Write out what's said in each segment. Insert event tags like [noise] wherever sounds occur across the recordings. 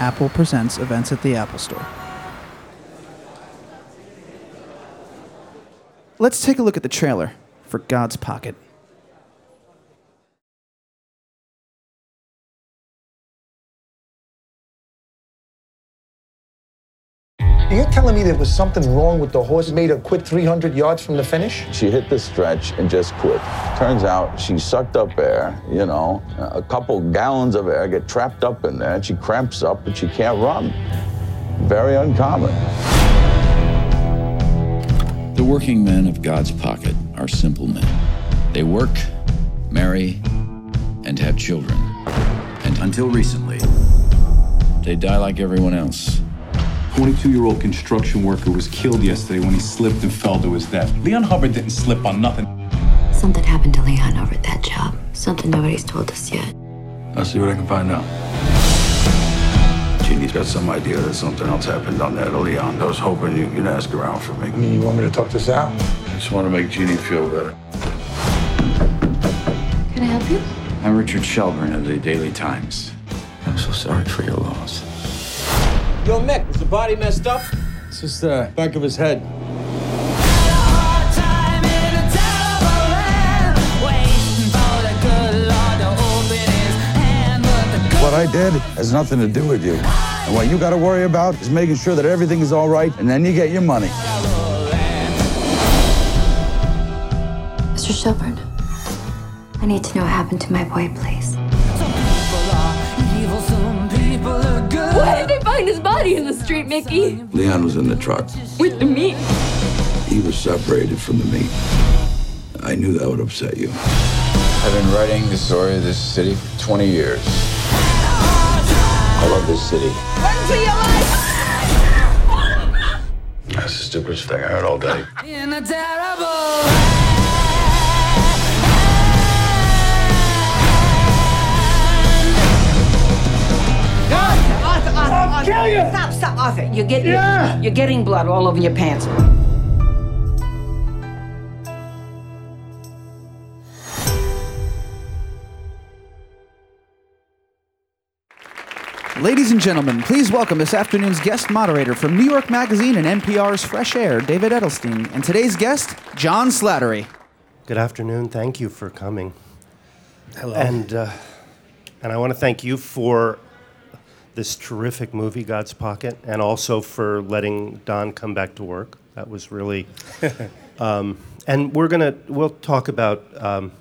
Apple Presents events at the Apple Store. Let's take a look at the trailer for God's Pocket. You're telling me there was something wrong with the horse made her quit 300 yards from the finish? She hit the stretch and just quit. Turns out she sucked up air, you know, a couple gallons of air get trapped up in there and she cramps up and she can't run. Very uncommon. The working men of God's pocket are simple men. They work, marry, and have children. And until recently, they die like everyone else. 22 year old construction worker was killed yesterday when he slipped and fell to his death. Leon Hubbard didn't slip on nothing. Something happened to Leon over at that job. Something nobody's told us yet. I'll see what I can find out. Jeannie's got some idea that something else happened on that to Leon. I was hoping you could ask around for me. I mean, you want me to talk this out? I just want to make Jeannie feel better. Can I help you? I'm Richard Shelburne of the Daily Times. I'm so sorry for your loss. Yo, Mick, is the body messed up? It's just the uh, back of his head. What I did has nothing to do with you. And what you got to worry about is making sure that everything is all right, and then you get your money. Mr. Shelburne, I need to know what happened to my boy, please. His body in the street, Mickey? Leon was in the truck. With the meat. He was separated from the meat. I knew that would upset you. I've been writing the story of this city for 20 years. I love this city. Run for your life! That's the stupidest thing I heard all day. In a terrible Kill you. Stop, stop, Arthur. You're getting Yeah. you're getting blood all over your pants. Ladies and gentlemen, please welcome this afternoon's guest moderator from New York Magazine and NPR's Fresh Air, David Edelstein, and today's guest, John Slattery. Good afternoon. Thank you for coming. Hello. And uh, and I want to thank you for this terrific movie, God's Pocket, and also for letting Don come back to work. That was really. [laughs] um, and we're gonna we'll talk about um,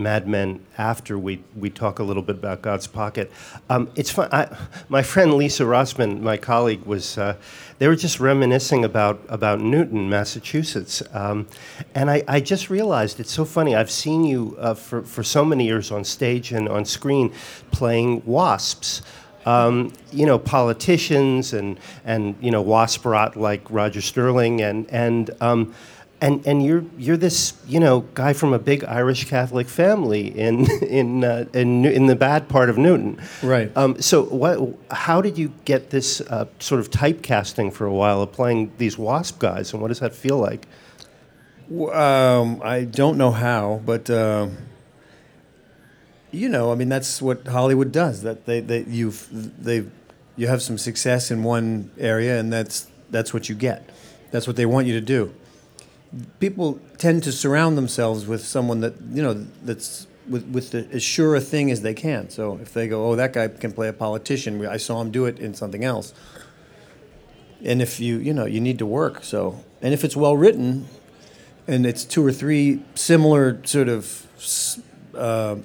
Mad Men after we, we talk a little bit about God's Pocket. Um, it's fun. I, my friend Lisa Rossman, my colleague, was uh, they were just reminiscing about about Newton, Massachusetts, um, and I, I just realized it's so funny. I've seen you uh, for for so many years on stage and on screen playing wasps. Um, you know, politicians and and you know wasperot like Roger Sterling and and um, and and you're you're this you know guy from a big Irish Catholic family in [laughs] in uh, in, in the bad part of Newton. Right. Um, so what? How did you get this uh, sort of typecasting for a while of playing these wasp guys, and what does that feel like? Um, I don't know how, but um, you know, I mean, that's what Hollywood does. That they, they you've they you have some success in one area, and that's that's what you get. That's what they want you to do. People tend to surround themselves with someone that you know that's with with the, as sure a thing as they can. So if they go, oh, that guy can play a politician. I saw him do it in something else. And if you you know you need to work. So and if it's well written, and it's two or three similar sort of, uh,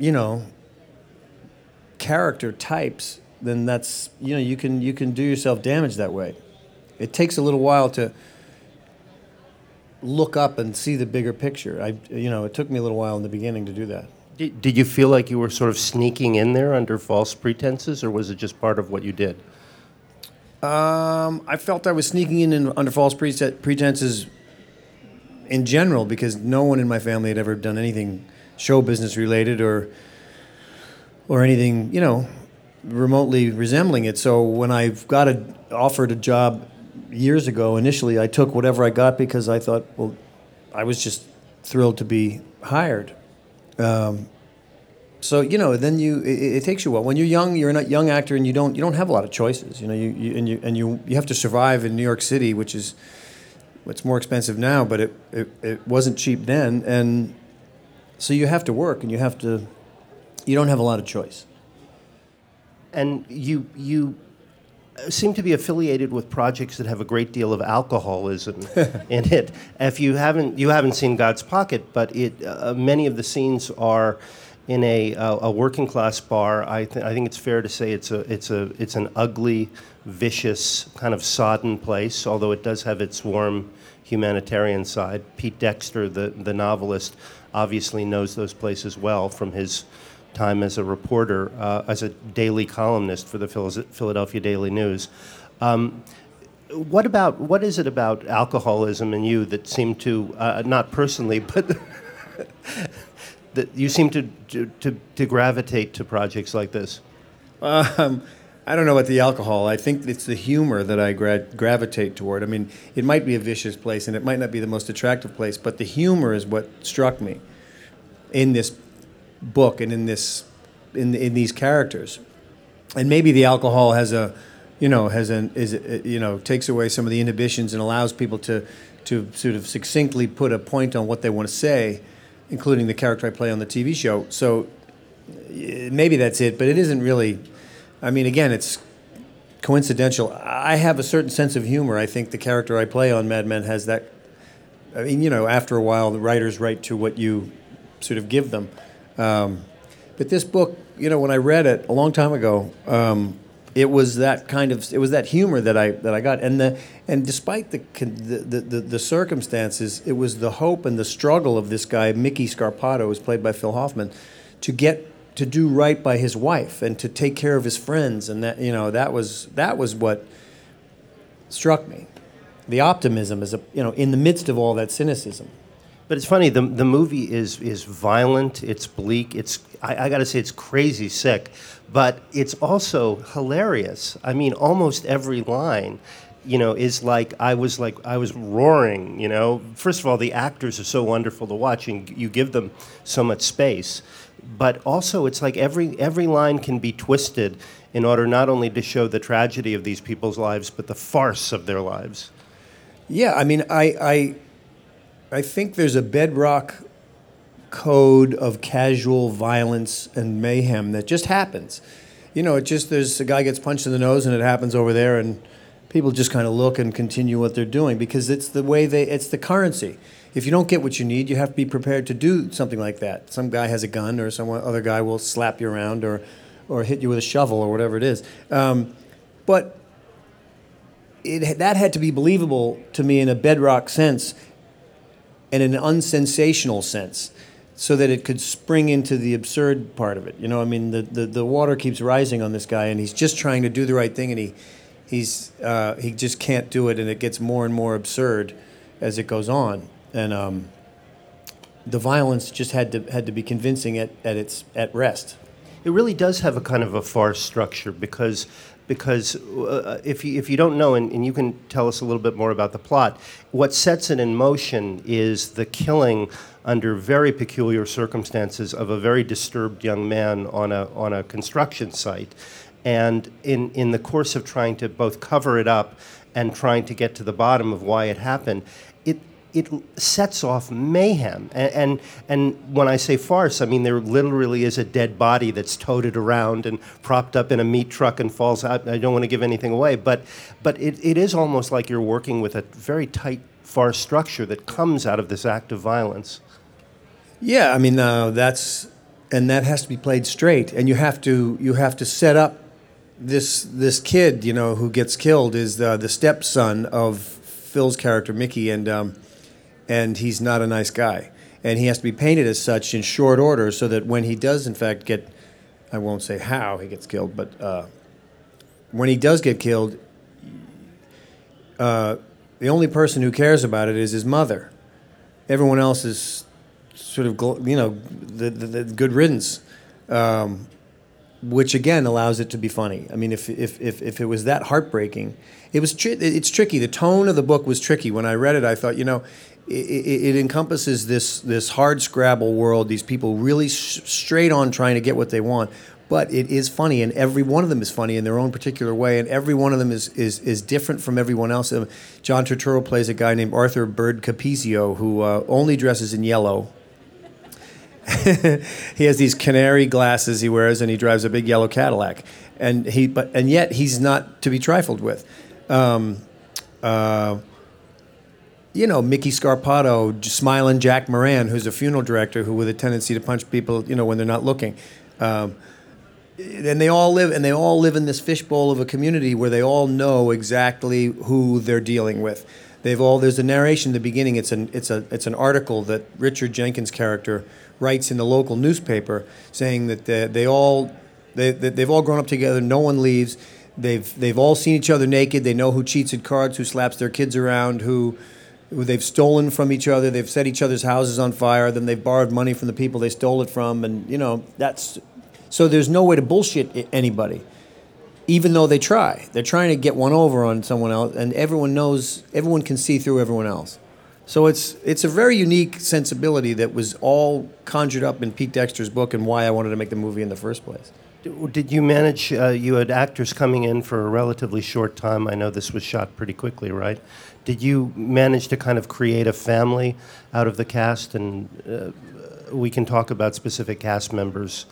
you know, character types, then that's you know you can you can do yourself damage that way. It takes a little while to look up and see the bigger picture. I you know it took me a little while in the beginning to do that. Did, did you feel like you were sort of sneaking in there under false pretenses, or was it just part of what you did? Um, I felt I was sneaking in, in under false prete- pretenses in general because no one in my family had ever done anything show business related or or anything, you know, remotely resembling it. So when I got a, offered a job years ago, initially I took whatever I got because I thought, well, I was just thrilled to be hired. Um, so you know, then you it, it takes you a while. When you're young, you're a young actor, and you don't you don't have a lot of choices. You know, you, you and you and you you have to survive in New York City, which is it's more expensive now, but it, it, it wasn't cheap then, and so you have to work, and you have to you don't have a lot of choice. And you you seem to be affiliated with projects that have a great deal of alcoholism [laughs] in it. If you haven't you haven't seen God's Pocket, but it uh, many of the scenes are in a, uh, a working class bar. I, th- I think it's fair to say it's a it's a it's an ugly, vicious kind of sodden place. Although it does have its warm humanitarian side. Pete Dexter, the the novelist, obviously knows those places well from his time as a reporter, uh, as a daily columnist for the Philadelphia Daily News. Um, what about what is it about alcoholism and you that seem to uh, not personally, [laughs] but that you seem to, to to gravitate to projects like this? Um, I don't know about the alcohol. I think it's the humor that I gra- gravitate toward. I mean, it might be a vicious place and it might not be the most attractive place, but the humor is what struck me in this book and in this in in these characters. And maybe the alcohol has a you know has an is you know takes away some of the inhibitions and allows people to to sort of succinctly put a point on what they want to say, including the character I play on the TV show. So eh, maybe that's it, but it isn't really. I mean, again, it's coincidental. I have a certain sense of humor. I think the character I play on Mad Men has that. I mean, you know, after a while, the writers write to what you sort of give them. Um, but this book, you know, when I read it a long time ago, um, it was that kind of it was that humor that I that I got, and the and despite the the, the, the circumstances, it was the hope and the struggle of this guy Mickey Scarpato, who's played by Phil Hoffman, to get to do right by his wife and to take care of his friends, and that you know that was that was what struck me, the optimism is a you know in the midst of all that cynicism. But it's funny. The, the movie is is violent. It's bleak. It's I, I got to say it's crazy sick, but it's also hilarious. I mean, almost every line, you know, is like I was like I was roaring. You know, first of all, the actors are so wonderful to watch, and you give them so much space. But also, it's like every every line can be twisted in order not only to show the tragedy of these people's lives, but the farce of their lives. Yeah, I mean, I, I I think there's a bedrock code of casual violence and mayhem that just happens. You know, it just there's a guy gets punched in the nose and it happens over there and people just kind of look and continue what they're doing because it's the way they it's the currency. If you don't get what you need, you have to be prepared to do something like that. Some guy has a gun or some other guy will slap you around or or hit you with a shovel or whatever it is. Um, but it, that had to be believable to me in a bedrock sense and an unsensational sense so that it could spring into the absurd part of it. You know, I mean, the, the, the water keeps rising on this guy, and he's just trying to do the right thing, and he, he's, uh, he just can't do it, and it gets more and more absurd as it goes on. And um, the violence just had to, had to be convincing at, at, its, at rest. It really does have a kind of a farce structure because because uh, if, you, if you don't know, and, and, you can tell us a little bit more about the plot, what sets it in motion is the killing under very peculiar circumstances of a very disturbed young man on a, on a construction site. And in, in the course of trying to both cover it up and trying to get to the bottom of why it happened, it sets off mayhem. And, and, and when I say farce, I mean there literally is a dead body that's toted around and propped up in a meat truck and falls out. I don't want to give anything away, but but it, it is almost like you're working with a very tight farce structure that comes out of this act of violence. Yeah, I mean uh, that's and that has to be played straight, and you have to you have to set up this this kid, you know, who gets killed is the, the stepson of Phil's character Mickey, and um, and he's not a nice guy. And he has to be painted as such in short order so that when he does, in fact, get, I won't say how he gets killed, but uh, when he does get killed, uh, the only person who cares about it is his mother. Everyone else is sort of, you know, the, the, the good riddance. Um, which again allows it to be funny. I mean, if if if, if it was that heartbreaking, it was tri- it's tricky. The tone of the book was tricky. When I read it, I thought, you know, it, it, encompasses this this hard scrabble world. These people really s- straight on trying to get what they want. But it is funny, and every one of them is funny in their own particular way, and every one of them is is, is different from everyone else. Um, John Turturro plays a guy named Arthur Bird Capezio who uh, only dresses in yellow [laughs] he has these canary glasses he wears, and he drives a big yellow Cadillac. And he, but and yet he's not to be trifled with. Um, uh, you know, Mickey Scarpato, smiling Jack Moran, who's a funeral director who with a tendency to punch people, you know, when they're not looking. Um, and they all live and they all live in this fishbowl of a community where they all know exactly who they're dealing with. They've all there's a narration in the beginning. It's an it's a it's an article that Richard Jenkins' character writes in the local newspaper saying that they, they all they, they have all grown up together. No one leaves. They've they've all seen each other naked. They know who cheats at cards, who slaps their kids around, who who they've stolen from each other. They've set each other's houses on fire. Then they've borrowed money from the people they stole it from, and you know that's so. There's no way to bullshit anybody, even though they try. They're trying to get one over on someone else, and everyone knows. Everyone can see through everyone else. So it's it's a very unique sensibility that was all conjured up in Pete Dexter's book, and why I wanted to make the movie in the first place. Did you manage? Uh, you had actors coming in for a relatively short time. I know this was shot pretty quickly, right? Did you manage to kind of create a family out of the cast? And uh, we can talk about specific cast members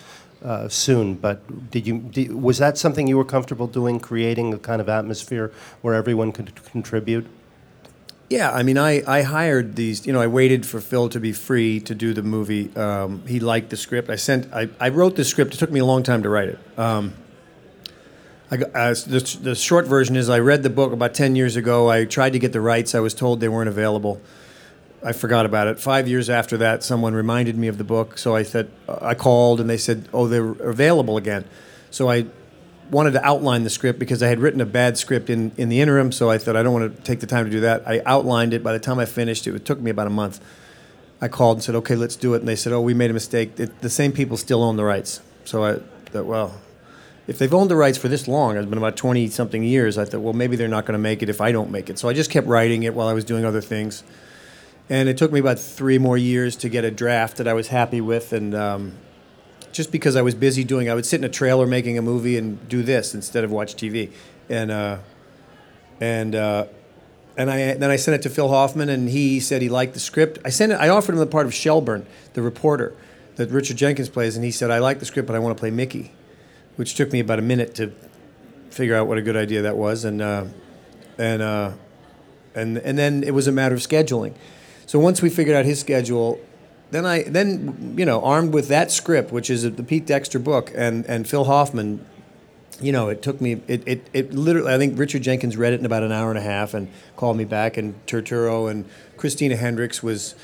uh, soon. But did you? Did, was that something you were comfortable doing, creating a kind of atmosphere where everyone could contribute? Yeah, I mean, I, I hired these. You know, I waited for Phil to be free to do the movie. Um, he liked the script. I sent. I, I wrote the script. It took me a long time to write it. Um, I, uh, the, the short version is I read the book about ten years ago. I tried to get the rights. I was told they weren't available. I forgot about it. Five years after that, someone reminded me of the book. So I said, I called and they said, oh, they're available again. So I wanted to outline the script because I had written a bad script in, in the interim. So I thought, I don't want to take the time to do that. I outlined it. By the time I finished, it, took me about a month. I called and said, okay, let's do it. And they said, oh, we made a mistake. It, the same people still own the rights. So I thought, well, if they've owned the rights for this long, it's been about 20 something years, I thought, well, maybe they're not going to make it if I don't make it. So I just kept writing it while I was doing other things. And it took me about three more years to get a draft that I was happy with. And um, just because I was busy doing, I would sit in a trailer making a movie and do this instead of watch TV. And, uh, and, uh, and I, then I sent it to Phil Hoffman, and he said he liked the script. I sent it. I offered him the part of Shelburne, the reporter that Richard Jenkins plays, and he said I like the script, but I want to play Mickey, which took me about a minute to figure out what a good idea that was, and uh, and uh, and and then it was a matter of scheduling. So once we figured out his schedule, then I then you know armed with that script, which is the Pete Dexter book, and and Phil Hoffman you know, it took me, it, it, it literally, I think Richard Jenkins read it in about an hour and a half and called me back, and Turturro and Christina Hendricks was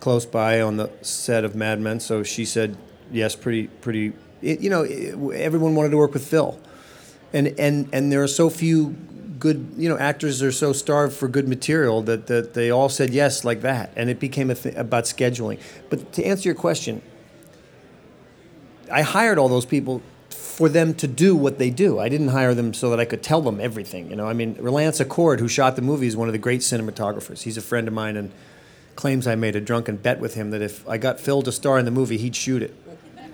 close by on the set of Mad Men, so she said yes, pretty, pretty, it, you know, it, everyone wanted to work with Phil. And, and, and there are so few good, you know, actors are so starved for good material that, that they all said yes like that, and it became a th- about scheduling. But to answer your question, I hired all those people for them to do what they do. I didn't hire them so that I could tell them everything. You know, I mean, Lance Acord, who shot the movie, is one of the great cinematographers. He's a friend of mine and claims I made a drunken bet with him that if I got Phil to star in the movie, he'd shoot it,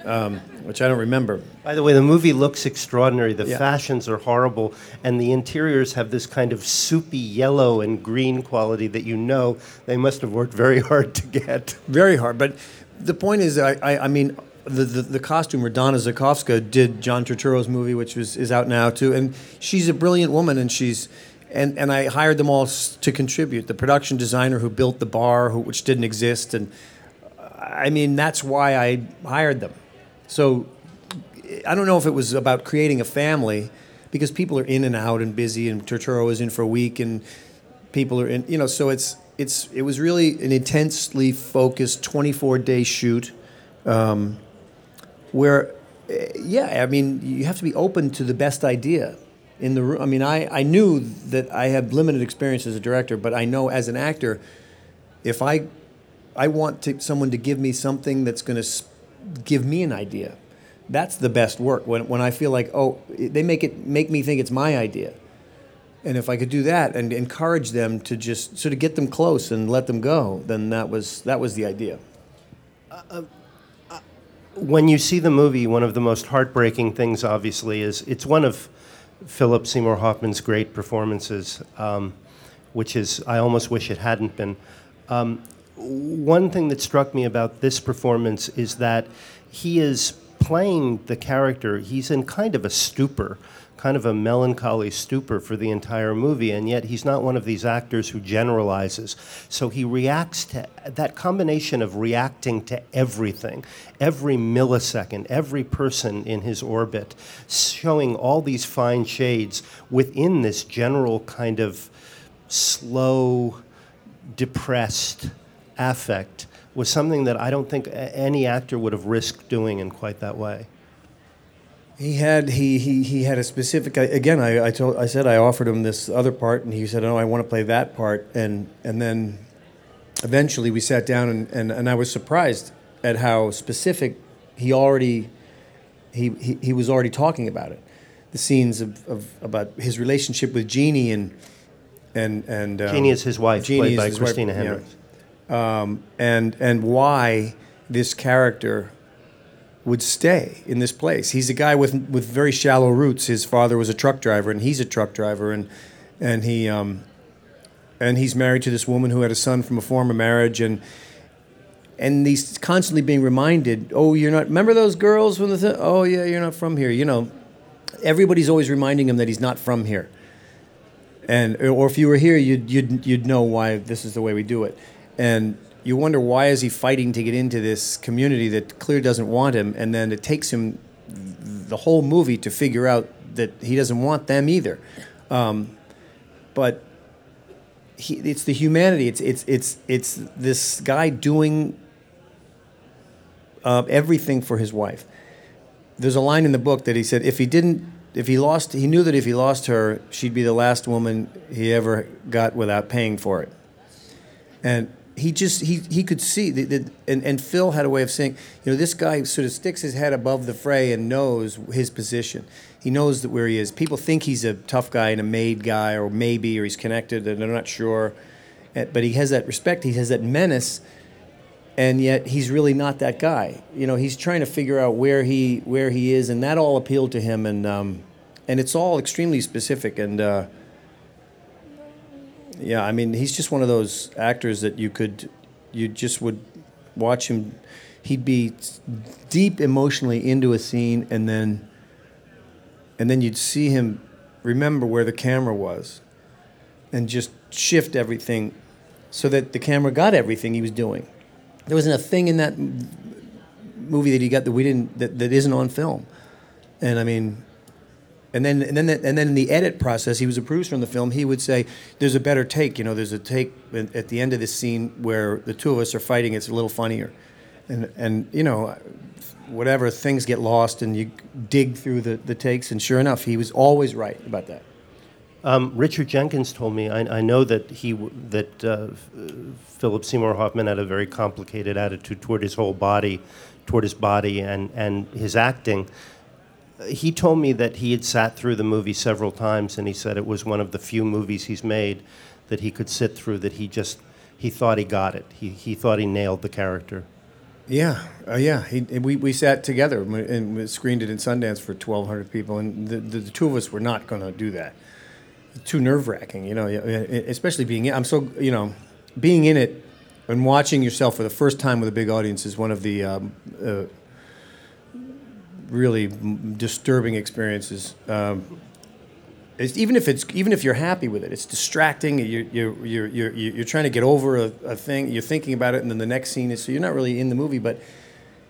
um, which I don't remember. By the way, the movie looks extraordinary. The Yeah. fashions are horrible, and the interiors have this kind of soupy yellow and green quality that you know they must have worked very [laughs] hard to get. Very hard. But the point is, I, I, I mean, the, the, the costumer, Donna Zakowska, did John Turturro's movie, which was, is out now too. And she's a brilliant woman, and she's. And, and I hired them all to contribute. The production designer who built the bar, who, which didn't exist, and I mean that's why I hired them. So I don't know if it was about creating a family, because people are in and out and busy, and Turturro is in for a week, and people are in. You know, so it's it's it was really an intensely focused 24 day shoot, um, where eh, yeah, I mean you have to be open to the best idea in the room. I mean, I I knew that I had limited experience as a director, but I know as an actor, if I I want to, someone to give me something that's going to give me an idea. that's the best work when, when I feel like oh they make it make me think it's my idea, and if I could do that and encourage them to just sort of get them close and let them go, then that was that was the idea. when you see the movie, one of the most heartbreaking things, obviously, is it's one of Philip Seymour Hoffman's great performances, um, which is I almost wish it hadn't been. Um, one thing that struck me about this performance is that he is playing the character. He's in kind of a stupor, kind of a melancholy stupor for the entire movie, and yet he's not one of these actors who generalizes. So he reacts to that combination of reacting to everything, every millisecond, every person in his orbit, showing all these fine shades within this general kind of slow, depressed affect was something that I don't think any actor would have risked doing in quite that way. He had he he, he had a specific again. I, I told I said I offered him this other part, and he said, "No, I want to play that part." And and then eventually we sat down, and, and, and I was surprised at how specific he already he, he, he was already talking about it. The scenes of, of about his relationship with Jeannie and and and um, Jeannie is his wife, Jeannie played by wife, Christina. Hendricks. Um, and and why this character would stay in this place. He's a guy with with very shallow roots. His father was a truck driver, and he's a truck driver, and and he um, and he's married to this woman who had a son from a former marriage, and and he's constantly being reminded, oh, you're not. Remember those girls from the? Th- oh yeah, you're not from here. You know, everybody's always reminding him that he's not from here. And or if you were here, you'd you'd you'd know why this is the way we do it. And you wonder why is he fighting to get into this community that clearly doesn't want him, and then it takes him the whole movie to figure out that he doesn't want them either. Um, but he, it's the humanity. It's it's it's it's this guy doing uh, everything for his wife. There's a line in the book that he said if he didn't, if he lost, he knew that if he lost her, she'd be the last woman he ever got without paying for it. And he just he he could see that, that and, and Phil had a way of saying, you know, this guy sort of sticks his head above the fray and knows his position. He knows that where he is. People think he's a tough guy and a made guy, or maybe, or he's connected, and they're not sure. But he has that respect. He has that menace, and yet he's really not that guy. You know, he's trying to figure out where he where he is, and that all appealed to him, and um, and it's all extremely specific and. Uh, yeah, I mean, he's just one of those actors that you could, you just would watch him. He'd be deep emotionally into a scene, and then, and then you'd see him remember where the camera was, and just shift everything, so that the camera got everything he was doing. There wasn't a thing in that movie that he got that we didn't that, that isn't on film, and I mean, and then and then and then in the edit process, he was a producer on the film. He would say, "There's a better take. You know, there's a take at at the end of this scene where the two of us are fighting. It's a little funnier." And and you know, whatever things get lost, and you dig through the, the takes. And sure enough, he was always right about that. Um, Richard Jenkins told me. I, I know that he that uh, Philip Seymour Hoffman had a very complicated attitude toward his whole body, toward his body and and his acting. He told me that he had sat through the movie several times, and he said it was one of the few movies he's made that he could sit through. That he just he thought he got it. He he thought he nailed the character. Yeah, uh, yeah. He, we, we sat together and screened it in Sundance for 1,200 people, and the, the, the two of us were not going to do that. Too nerve wracking, you know, especially being in. I'm so, you know, being in it and watching yourself for the first time with a big audience is one of the um, uh, really disturbing experiences. Um, even if it's even if you're happy with it, it's distracting. You're you're you're you're, you're trying to get over a, a thing. You're thinking about it, and then the next scene is so you're not really in the movie. But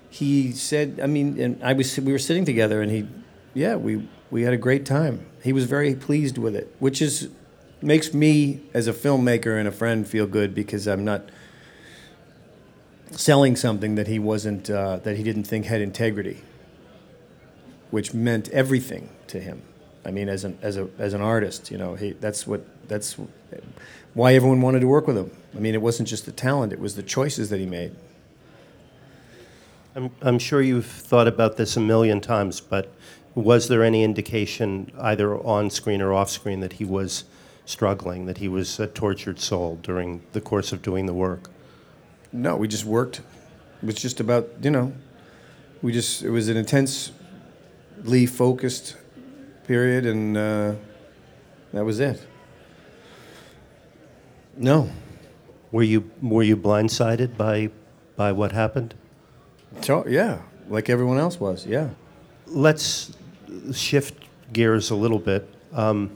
he said, I mean, and I was we were sitting together, and he, yeah, we we had a great time. He was very pleased with it, which is makes me as a filmmaker and a friend feel good because I'm not selling something that he wasn't uh, that he didn't think had integrity, which meant everything to him. I mean, as an as a as an artist, you know, he that's what that's why everyone wanted to work with him. I mean, it wasn't just the talent; it was the choices that he made. I'm, I'm sure you've thought about this a million times, but was there any indication, either on screen or off screen, that he was struggling, that he was a tortured soul during the course of doing the work? No, we just worked. It was just about, you know, we just, it was an intensely focused period, and uh, that was it. No. Were you, were you blindsided by, by what happened? So, yeah, like everyone else was, yeah. Let's shift gears a little bit um,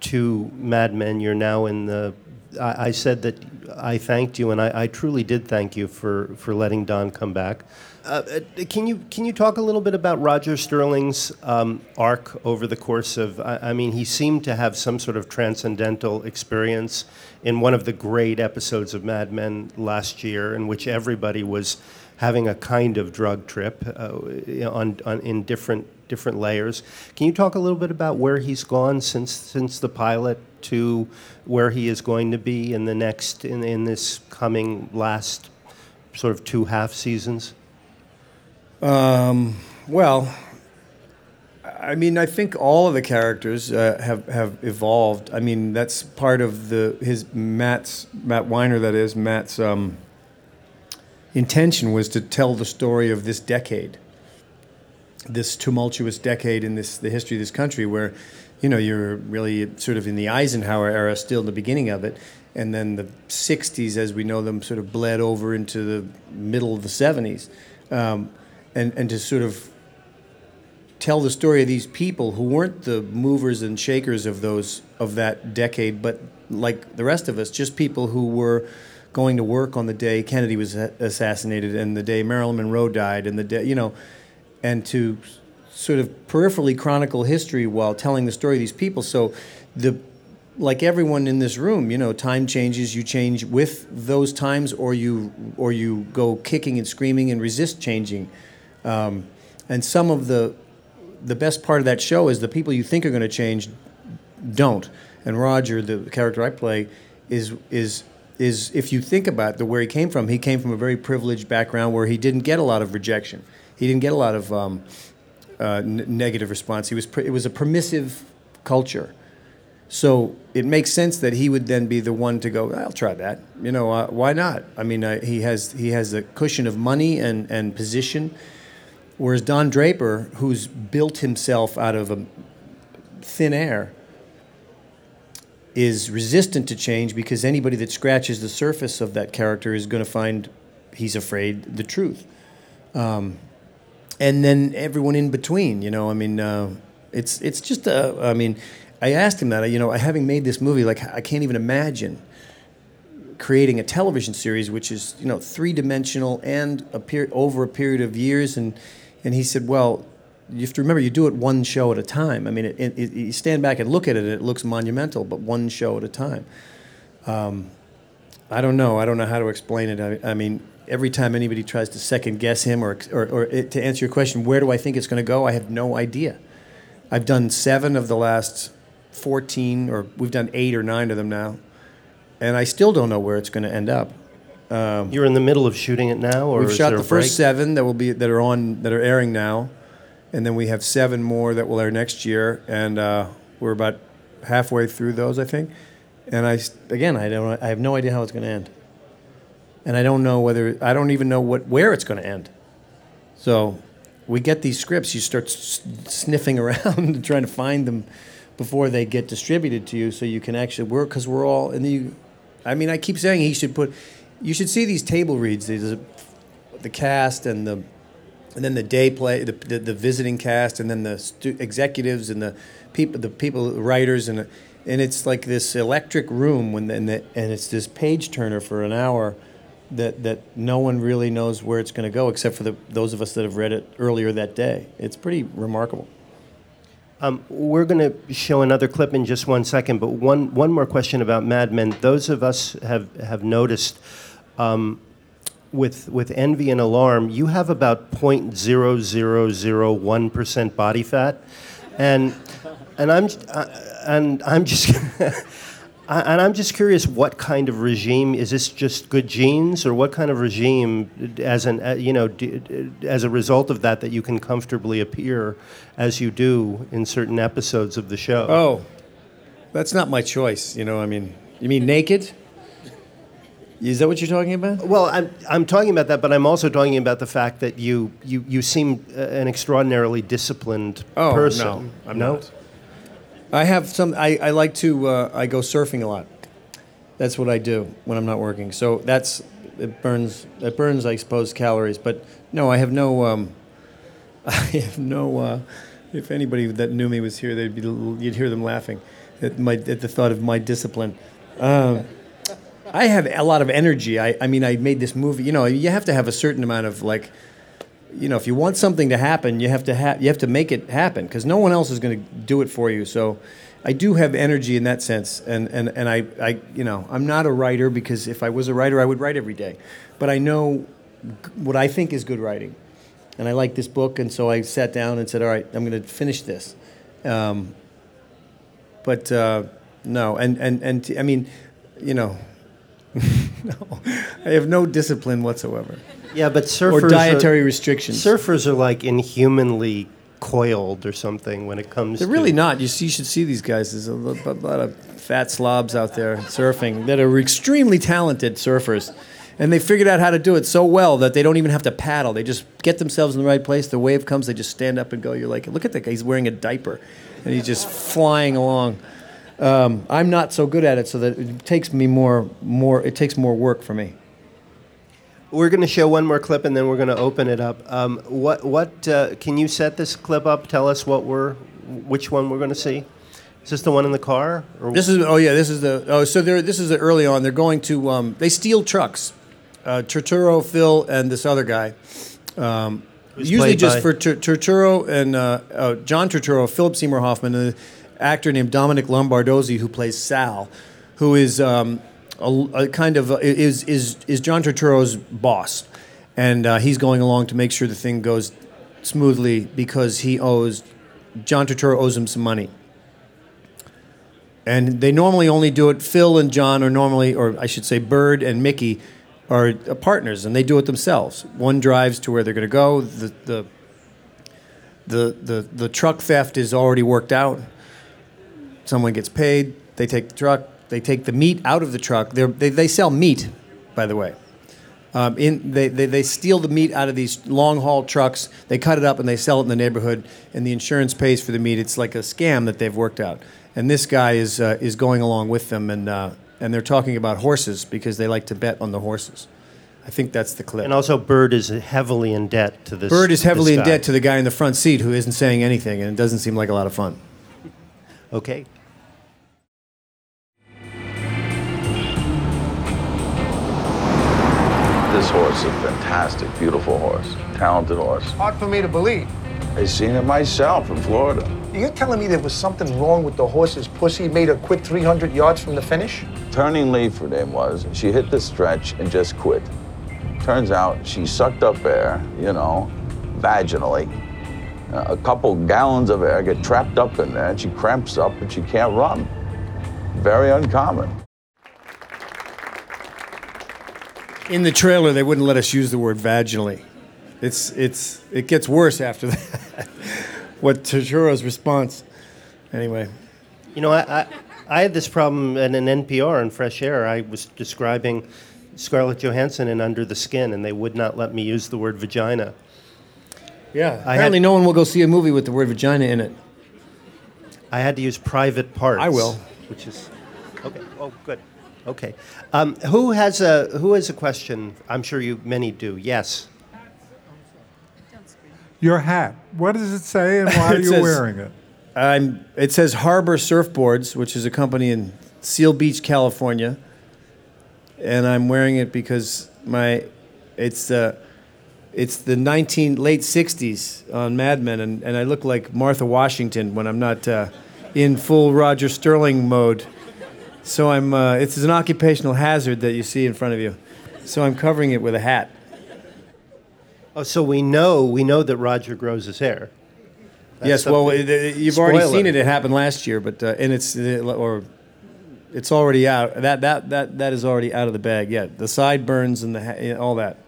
to Mad Men. You're now in the. I, I said that I thanked you, and I, I, truly did thank you for, for letting Don come back. Uh, uh, can you can you talk a little bit about Roger Sterling's um, arc over the course of? I, I, mean, he seemed to have some sort of transcendental experience in one of the great episodes of Mad Men last year, in which everybody was having a kind of drug trip uh, on, on, in different different layers. Can you talk a little bit about where he's gone since since the pilot to where he is going to be in the next in, in this coming last sort of two half seasons? Um, well, I mean, I think all of the characters uh, have have evolved. I mean, that's part of the his Matt's Matt Weiner. That is Matt's um, intention was to tell the story of this decade, this tumultuous decade in this the history of this country, where you know you're really sort of in the Eisenhower era, still the beginning of it, and then the '60s, as we know them, sort of bled over into the middle of the '70s. Um, and, and to sort of tell the story of these people who weren't the movers and shakers of those of that decade, but like the rest of us, just people who were going to work on the day Kennedy was assassinated and the day Marilyn Monroe died and the day you know, and to sort of peripherally chronicle history while telling the story of these people. So the like everyone in this room, you know, time changes. You change with those times, or you or you go kicking and screaming and resist changing. Um, and some of the the best part of that show is the people you think are going to change don't. And Roger, the character I play, is is is if you think about the where he came from, he came from a very privileged background where he didn't get a lot of rejection. He didn't get a lot of um, uh, n- negative response. He was pr- it was a permissive culture. So it makes sense that he would then be the one to go. I'll try that. You know, uh, why not? I mean, uh, he has he has a cushion of money and and position Whereas Don Draper, who's built himself out of a thin air, is resistant to change because anybody that scratches the surface of that character is going to find he's afraid the truth. Um, and then everyone in between, you know, I mean, uh, it's it's just a, I mean, I asked him that, you know, having made this movie, like I can't even imagine creating a television series which is you know three dimensional and a per- over a period of years and and he said, well, you have to remember you do it one show at a time. I mean, it, it, it, you stand back and look at it, it looks monumental, but one show at a time. Um, I don't know. I don't know how to explain it. I, I, mean, every time anybody tries to second guess him or, or, or it, to answer your question, where do I think it's going to go? I have no idea. I've done seven of the last 14, or we've done eight or nine of them now, and I still don't know where it's going to end up. Um, You're in the middle of shooting it now, or we've shot the first seven that will be that are on that are airing now, and then we have seven more that will air next year, and uh, we're about halfway through those, I think. And I again, I don't, I have no idea how it's going to end, and I don't know whether I don't even know what where it's going to end. So, we get these scripts, you start s- sniffing [laughs] around and trying to find them before they get distributed to you, so you can actually work because we're all and you. I mean, I keep saying he should put you should see these table reads. There's uh, the cast and the and then the day play, the, the, the visiting cast, and then the stu- executives and the people, the people, writers, and and it's like this electric room when and, the, and it's this page turner for an hour that that no one really knows where it's going to go except for the, those of us that have read it earlier that day. It's pretty remarkable. Um, we're going to show another clip in just one second, but one, one more question about Mad Men. Those of us have, have noticed um, with, with envy and alarm, you have about 0.0001% body fat. And, and, I'm, uh, and I'm just, [laughs] and I'm just curious, what kind of regime is this? Just good genes, or what kind of regime, as an uh, you know, as a result of that, that you can comfortably appear as you do in certain episodes of the show? Oh, that's not my choice. You know, I mean, you mean naked? Is that what you're talking about? Well, I'm, I'm talking about that, but I'm also talking about the fact that you you, you seem uh, an extraordinarily disciplined Oh person. no, I'm not. I have some. I, I like to. Uh, I go surfing a lot. That's what I do when I'm not working. So that's it burns. It burns, I suppose, calories. But no, I have no. Um, [laughs] I have no. Uh, if anybody that knew me was here, they'd be. You'd hear them laughing at my at the thought of my discipline. Um, I have a lot of energy. I, I mean, I made this movie. You know, you have to have a certain amount of like you know, if you want something to happen, you have to ha- you have to make it happen because no one else is going to do it for you. So, I do have energy in that sense, and and and I, I you know I'm not a writer because if I was a writer, I would write every day, but I know what I think is good writing, and I like this book, and so I sat down and said, all right, I'm going to finish this, um, but uh, no, and and and t- I mean, you know. [laughs] no, I have no discipline whatsoever. Yeah, but surfers or dietary are, restrictions. Surfers are like inhumanly coiled or something when it comes. They're to, really not. You see, you should see these guys. There's a, lo- a lot of fat slobs out there surfing that are extremely talented surfers, and they figured out how to do it so well that they don't even have to paddle. They just get themselves in the right place. The wave comes, they just stand up and go. You're like, look at that guy. He's wearing a diaper, and he's just flying along. Um, I'm not so good at it, so that it takes me more, more. It takes more work for me. We're going to show one more clip and then we're going to open it up. Um, what what uh, can you set this clip up? Tell us what we're which one we're going to see. Is this the one in the car? Or This is oh yeah, this is the oh so they're this is the early on. They're going to um, they steal trucks. Uh, Turturro, Phil, and this other guy. Um, usually just by- for Tur- Turturro and uh, uh, John Turturro, Philip Seymour Hoffman, and an actor named Dominic Lombardozzi who plays Sal, who is um, a, a kind of uh, is is is John Turturro's boss, and uh, he's going along to make sure the thing goes smoothly because he owes John Turturro owes him some money and they normally only do it. Phil and John are normally, or I should say, Bird and Mickey are uh, partners, and they do it themselves. One drives to where they're going to go. The, the the the the truck theft is already worked out. Someone gets paid. They take the truck. They take the meat out of the truck. They're, they they sell meat, by the way. Um, in they, they they steal the meat out of these long haul trucks. They cut it up and they sell it in the neighborhood, and the insurance pays for the meat. It's like a scam that they've worked out. And this guy is uh, is going along with them, and uh, and they're talking about horses because they like to bet on the horses. I think that's the clip. and also Bird is heavily in debt to this. Bird is heavily in debt to the guy in the front seat who isn't saying anything, and it doesn't seem like a lot of fun. Okay. Horse a fantastic, beautiful horse, talented horse. Hard for me to believe. I seen it myself in Florida. You're telling me there was something wrong with the horse's pussy made a quick 300 yards from the finish? Turning leaf, her name was. She hit the stretch and just quit. Turns out she sucked up air, you know, vaginally. Uh, a couple gallons of air get trapped up in there, and she cramps up and she can't run. Very uncommon. In the trailer, they wouldn't let us use the word vaginally. It's it's it gets worse after [laughs] that. what Turturro's response? Anyway, You know, I, I, I had this problem at an NPR in Fresh Air. I was describing Scarlett Johansson in Under the Skin, and they would not let me use the word vagina. yeah. I Apparently, had- no one will go see a movie with the word vagina in it. I had to use private parts. I will. Which is okay. Oh, good. Okay. Um, who has a Who has a question? I'm sure you many do. Yes. Your hat. What does it say and why [laughs] are It you says- wearing it? I'm. It says Harbor Surfboards, which is a company in Seal Beach, California, and I'm wearing it because my it's the it's the 19 late 60s on Mad Men, and, and I look like Martha Washington when I'm not uh, in full Roger Sterling mode. So I'm. Uh, it's an occupational hazard that you see in front of you. So I'm covering it with a hat. Oh, so we know we know that Roger grows his hair. That's yes, well, it, it- you've already seen it. It happened last year, but uh, and it's uh, or It's already out. That that that that is already out of the bag. Yeah, the sideburns and the ha- all that.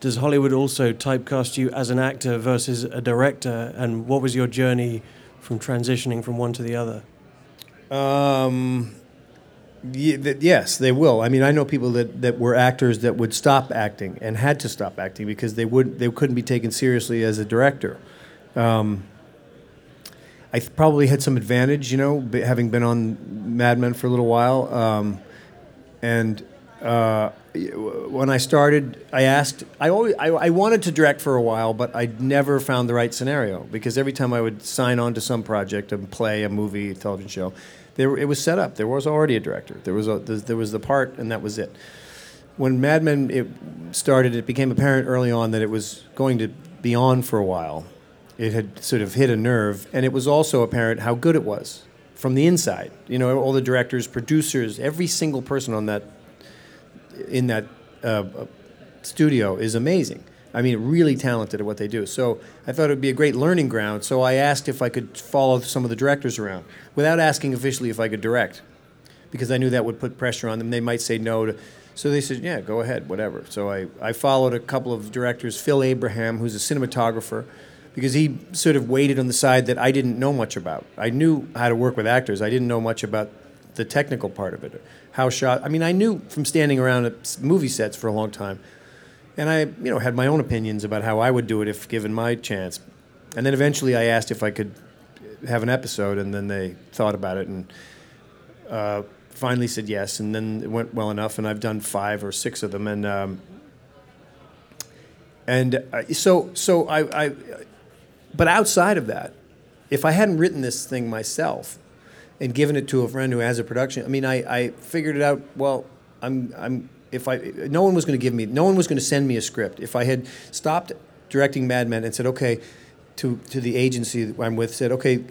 Does Hollywood also typecast you as an actor versus a director? And what was your journey from transitioning from one to the other? Um, yes, they will. I mean, I know people that, that were actors that would stop acting and had to stop acting because they would they couldn't be taken seriously as a director. Um, I th- probably had some advantage, you know, b- having been on Mad Men for a little while. Um, and uh, when I started, I asked. I always I, I wanted to direct for a while, but I never found the right scenario because every time I would sign on to some project, a play, a movie, a television show, there it was set up. There was already a director. There was a there was the part, and that was it. When Mad Men it started, it became apparent early on that it was going to be on for a while. It had sort of hit a nerve, and it was also apparent how good it was from the inside. You know, all the directors, producers, every single person on that in that uh, uh, studio is amazing. I mean, really talented at what they do. So I thought it would be a great learning ground. So I asked if I could follow some of the directors around without asking officially if I could direct, because I knew that would put pressure on them. They might say no to. So they said, yeah, go ahead, whatever. So I, I followed a couple of directors, Phil Abraham, who's a cinematographer, because he sort of waited on the side that I didn't know much about. I knew how to work with actors. I didn't know much about the technical part of it. How shot. I mean, I knew from standing around at movie sets for a long time, and I, you know, had my own opinions about how I would do it if given my chance. And then eventually, I asked if I could have an episode, and then they thought about it and uh, finally said yes. And then it went well enough, and I've done five or six of them, and. Um, and uh, so, so I, I, but outside of that, if I hadn't written this thing myself and given it to a friend who has a production, I mean, I, I figured it out. Well, I'm, I'm, if I, no one was going to give me, no one was going to send me a script. If I had stopped directing Mad Men and said, okay, to, to the agency I'm with, said, okay,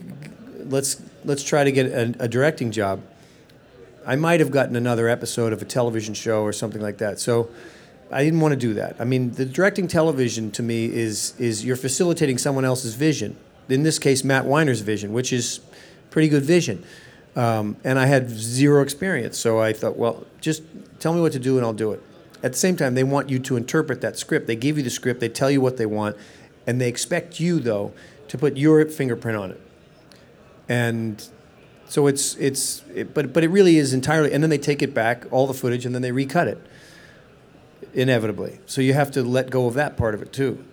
let's, let's try to get a, a directing job. I might have gotten another episode of a television show or something like that. So I didn't want to do that. I mean, the directing television to me is is you're facilitating someone else's vision. In this case, Matt Weiner's vision, which is pretty good vision. Um, and I had zero experience, so I thought, well, just tell me what to do and I'll do it. At the same time, they want you to interpret that script. They give you the script, they tell you what they want, and they expect you though to put your fingerprint on it. And so it's it's it, but but it really is entirely and then they take it back all the footage and then they recut it inevitably. So you have to let go of that part of it too.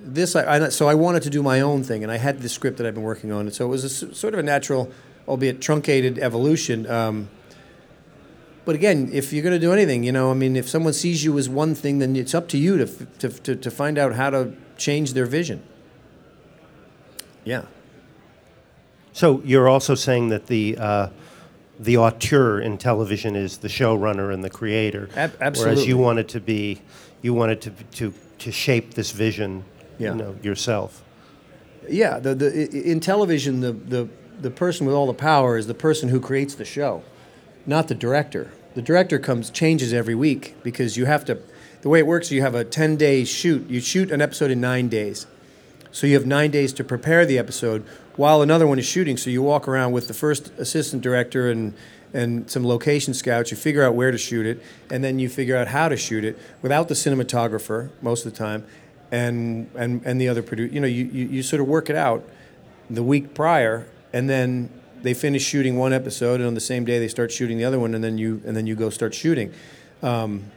This I, I so I wanted to do my own thing and I had the script that I've been working on and so it was a sort of a natural albeit truncated evolution um, but again, if you're going to do anything, you know, I mean, if someone sees you as one thing, then it's up to you to, f- to, to, to find out how to change their vision. Yeah. So you're also saying that the uh, the auteur in television is the showrunner and the creator, Ab- whereas you wanted to be you wanted to to to shape this vision, Yeah. you know, yourself. Yeah, the, the, in television, the, the, the person with all the power is the person who creates the show, not the director. The director comes changes every week because you have to. The way it works, you have a ten day shoot. You shoot an episode in nine days, so you have nine days to prepare the episode while another one is shooting. So you walk around with the first assistant director and and some location scouts. You figure out where to shoot it, and then you figure out how to shoot it without the cinematographer most of the time, and and and the other producer. You know, you, you you sort of work it out the week prior, and then they finish shooting one episode, and on the same day they start shooting the other one, and then you and then you go start shooting. Um,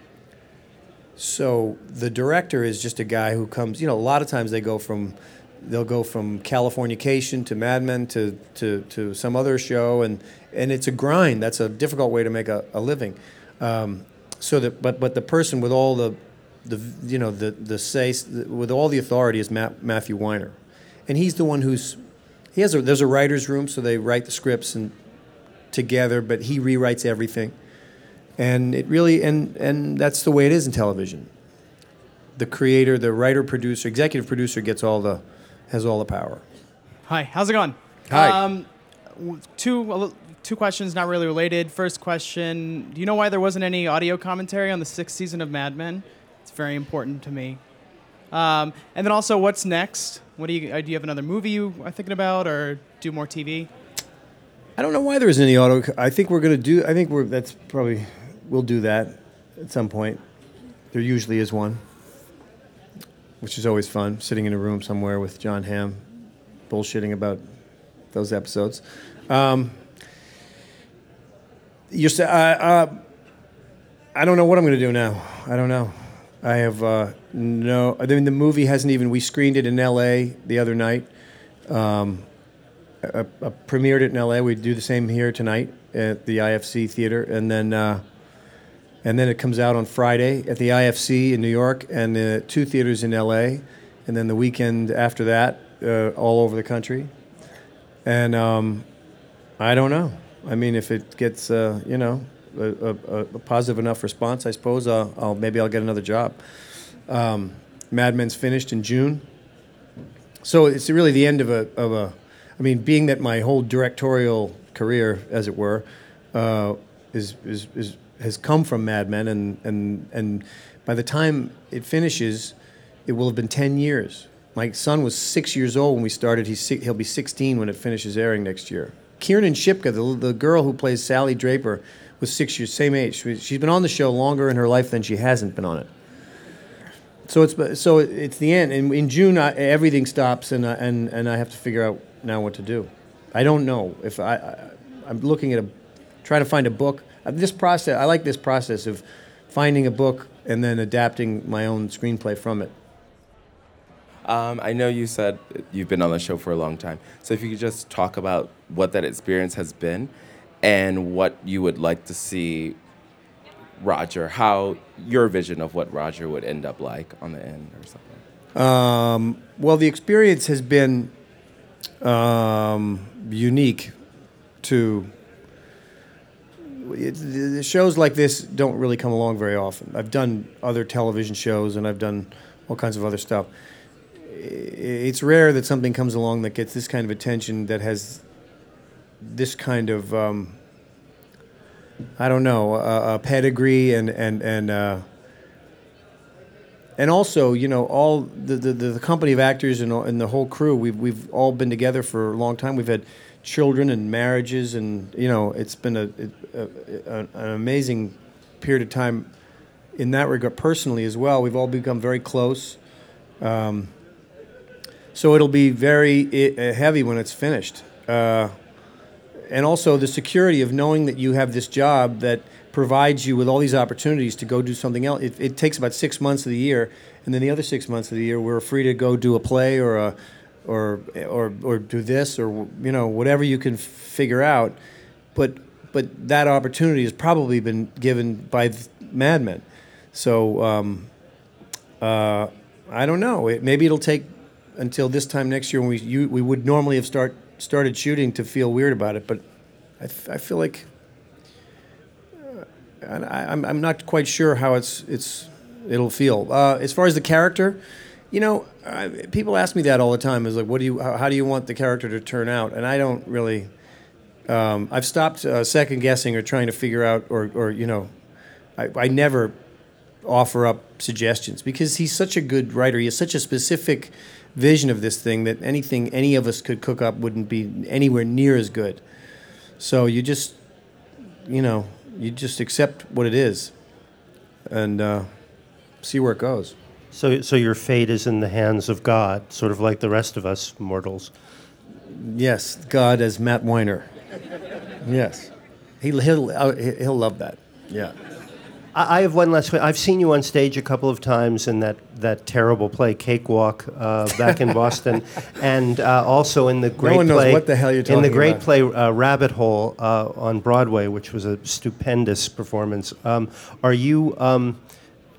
so the director is just a guy who comes. You know, a lot of times they go from they'll go from Californication to Mad Men to, to, to some other show, and and it's a grind. That's a difficult way to make a, a living. Um, so that, but but the person with all the the you know the the say with all the authority is Matt, Matthew Weiner, and he's the one who's he has a there's a writers room, so they write the scripts and together, but he rewrites everything, and it really and and that's the way it is in television. The creator, the writer, producer, executive producer gets all the has all the power. Hi, how's it going? Hi. Um, two two questions, not really related. First question: Do you know why there wasn't any audio commentary on the sixth season of Mad Men? It's very important to me. Um, and then also, what's next? What do you uh, do? You have another movie you are thinking about, or do more TV? I don't know why there isn't any auto. I think we're to do. I think we're. That's probably. We'll do that at some point. There usually is one, which is always fun. Sitting in a room somewhere with Jon Hamm, bullshitting about those episodes. Um, you're. Uh, uh, I don't know what I'm to do now. I don't know. I have uh, no. I mean, the movie hasn't even. We screened it in L.A. the other night. Um, uh, uh, premiered it in LA. We do the same here tonight at the IFC theater, and then uh, and then it comes out on Friday at the IFC in New York, and uh, two theaters in LA, and then the weekend after that, uh, all over the country. And um, I don't know. I mean, if it gets uh, you know a, a, a positive enough response, I suppose I'll, I'll maybe I'll get another job. Um, Mad Men's finished in June. So it's really the end of a, of a, I mean, being that my whole directorial career, as it were, uh, is, is, is, has come from Mad Men, and, and, and by the time it finishes, it will have been 10 years. My son was six years old when we started. He's, si- he'll be 16 when it finishes airing next year. Kiernan Shipka, the, the girl who plays Sally Draper, was six years, same age. She- She's been on the show longer in her life than she hasn't been on it. So it's so it's the end. In, in June, I, everything stops, and I, and and I have to figure out now what to do. I don't know if I, I I'm looking at a trying to find a book. Uh, This process, I like this process of finding a book and then adapting my own screenplay from it. Um, I know you said you've been on the show for a long time. So if you could just talk about what that experience has been and what you would like to see Roger, how your vision of what Roger would end up like on the end or something. Um, well, the experience has been um, unique to. It, the shows like this don't really come along very often. I've done other television shows and I've done all kinds of other stuff. It's rare that something comes along that gets this kind of attention that has this kind of um, I don't know a, a pedigree and and and. Uh, and also, you know, all the, the, the company of actors and, and the whole crew, we've, we've all been together for a long time. We've had children and marriages, and, you know, it's been a, a, a, an amazing period of time in that regard, personally as well. We've all become very close. Um, so it'll be very uh, heavy when it's finished. Uh, and also the security of knowing that you have this job that provides you with all these opportunities to go do something else. It, it takes about six months of the year, and then the other six months of the year, we're free to go do a play or a, or or or do this or you know whatever you can figure out. But but that opportunity has probably been given by Mad Men. So um, uh, I don't know. It, maybe it'll take until this time next year when we you, we would normally have start started shooting to feel weird about it. But I, feel like uh, and I, I'm I'm not quite sure how it's it's it'll feel. Uh, as far as the character, you know, I, people ask me that all the time. Is like, what do you how, how do you want the character to turn out? And I don't really. Um, I've stopped uh, second guessing or trying to figure out, or, or you know, I, I never offer up suggestions because he's such a good writer. He has such a specific vision of this thing that anything any of us could cook up wouldn't be anywhere near as good. So you just, you know, you just accept what it is, and uh, see where it goes. So, so your fate is in the hands of God, sort of like the rest of us mortals. Yes, God as Matt Weiner. Yes, he, he'll uh, he'll love that. Yeah. I I have one last. I've seen you on stage a couple of times in that, that terrible play Cakewalk uh, back in Boston, [laughs] and uh, also in the great no one knows play what the hell you're talking in the great about. play uh, Rabbit Hole uh, on Broadway, which was a stupendous performance. Um, are you? Um,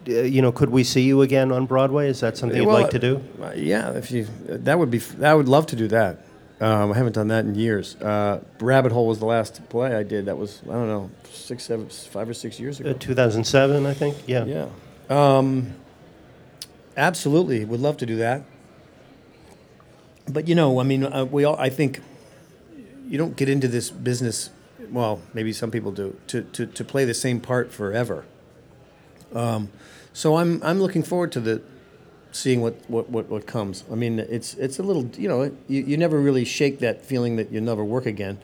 you know, could we see you again on Broadway? Is that something you'd Well, like to do? uh, yeah, if you that would be I would love to do that. Um, I haven't done that in years. Uh, Rabbit Hole was the last play I did. That was I don't know six, seven, five or six years ago. Uh, 2007, I think. Yeah. Yeah. Um, absolutely, would love to do that. But you know, I mean, uh, we all. I think you don't get into this business. Well, maybe some people do to to, to play the same part forever. Um, so I'm I'm looking forward to the seeing what, what, what, what comes. I mean, it's it's a little you know you, you never really shake that feeling that you'll never work again.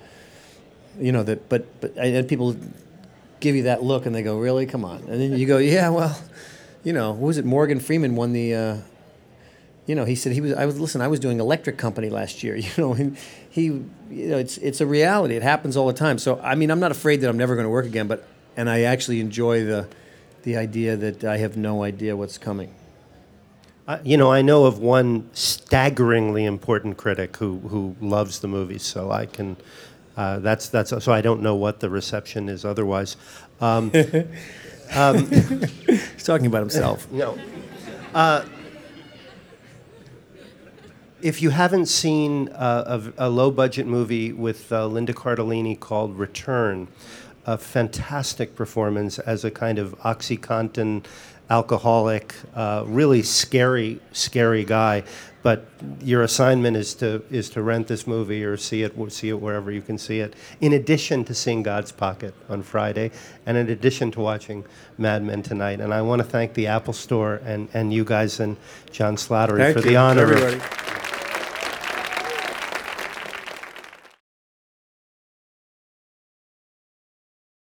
You know that, but but and people give you that look and they go, really, come on, and then you go, yeah, well, you know, what was it? Morgan Freeman won the. Uh, you know, he said he was. I was listen. I was doing electric company last year. [laughs] You know, and he, you know, it's it's a reality. It happens all the time. So I mean, I'm not afraid that I'm never going to work again. But and I actually enjoy the, the idea that I have no idea what's coming. You know, I know of one staggeringly important critic who, who loves the movie, so I can. Uh, that's that's so I don't know what the reception is otherwise. Um, [laughs] um, He's talking about himself. [laughs] no. Uh, if you haven't seen uh, a, a low budget movie with uh, Linda Cardellini called Return, a fantastic performance as a kind of OxyContin alcoholic, uh, really scary, scary guy. But your assignment is to is to rent this movie or see it see it wherever you can see it. In addition to seeing God's Pocket on Friday, and in addition to watching Mad Men tonight. And I want to thank the Apple Store and, and you guys and John Slattery Thank for you, the honor. everybody.